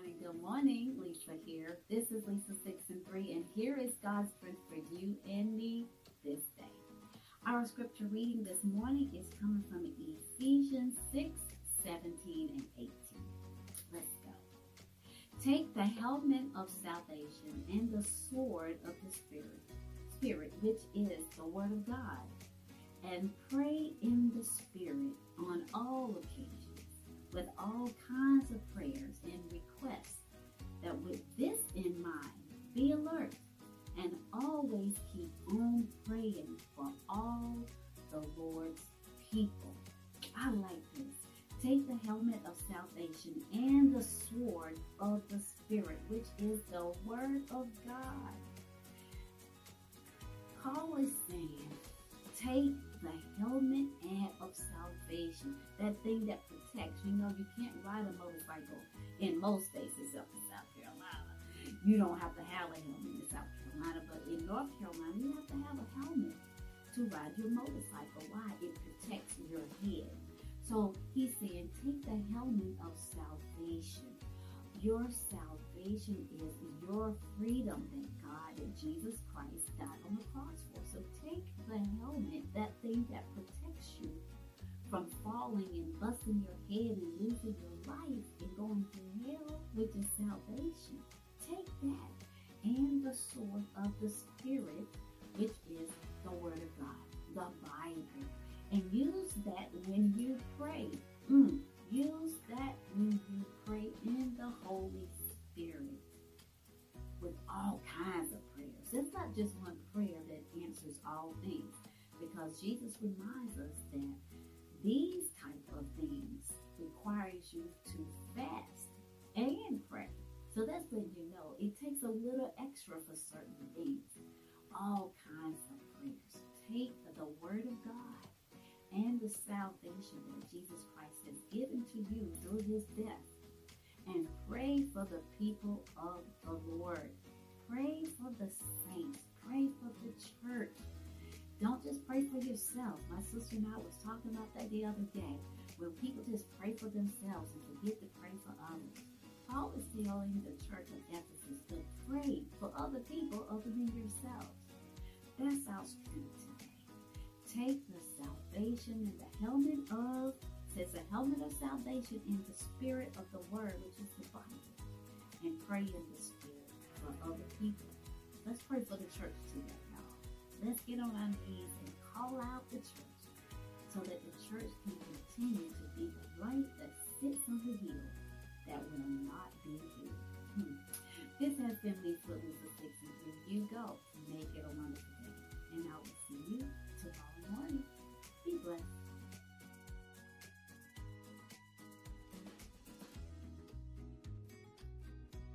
morning, good morning. Lisa here. This is Lisa 6 and 3, and here is God's strength for you and me this day. Our scripture reading this morning is coming from Ephesians 6 17 and 18. Let's go. Take the helmet of salvation and the sword of the Spirit, Spirit, which is the Word of God, and pray in the Spirit on all occasions with all alert and always keep on praying for all the Lord's people. I like this. Take the helmet of salvation and the sword of the Spirit, which is the Word of God. Paul is saying, take the helmet and of salvation, that thing that protects. You know, you can't ride a motorcycle in most states except in South. You don't have to have a helmet in South Carolina, but in North Carolina, you have to have a helmet to ride your motorcycle. Why? It protects your head. So he's saying, take the helmet of salvation. Your salvation is your freedom that God and Jesus Christ died on the cross for. So take the helmet, that thing that protects you from falling and busting your head and losing your life and going to hell, which is salvation. Of the Spirit, which is the Word of God, the Bible, and use that when you pray. Mm, use that when you pray in the Holy Spirit with all kinds of prayers. It's not just one prayer that answers all things because Jesus reminds us that these type of things requires you to fast and. So that's letting you know it takes a little extra for certain things. All kinds of prayers. Take the word of God and the salvation that Jesus Christ has given to you through his death. And pray for the people of the Lord. Pray for the saints. Pray for the church. Don't just pray for yourself. My sister and I was talking about that the other day. When people just pray for themselves and forget to pray for others. Telling the church of Ephesus to pray for other people other than yourselves. That's our strength today take the salvation and the helmet of, says the helmet of salvation in the spirit of the word, which is the Bible, and pray in the spirit for other people. Let's pray for the church today, y'all. Let's get on our knees and call out the church so that the church will not be you. Hmm. This has been Lisa Lisa 63. You go, make it a wonderful day. And I will see you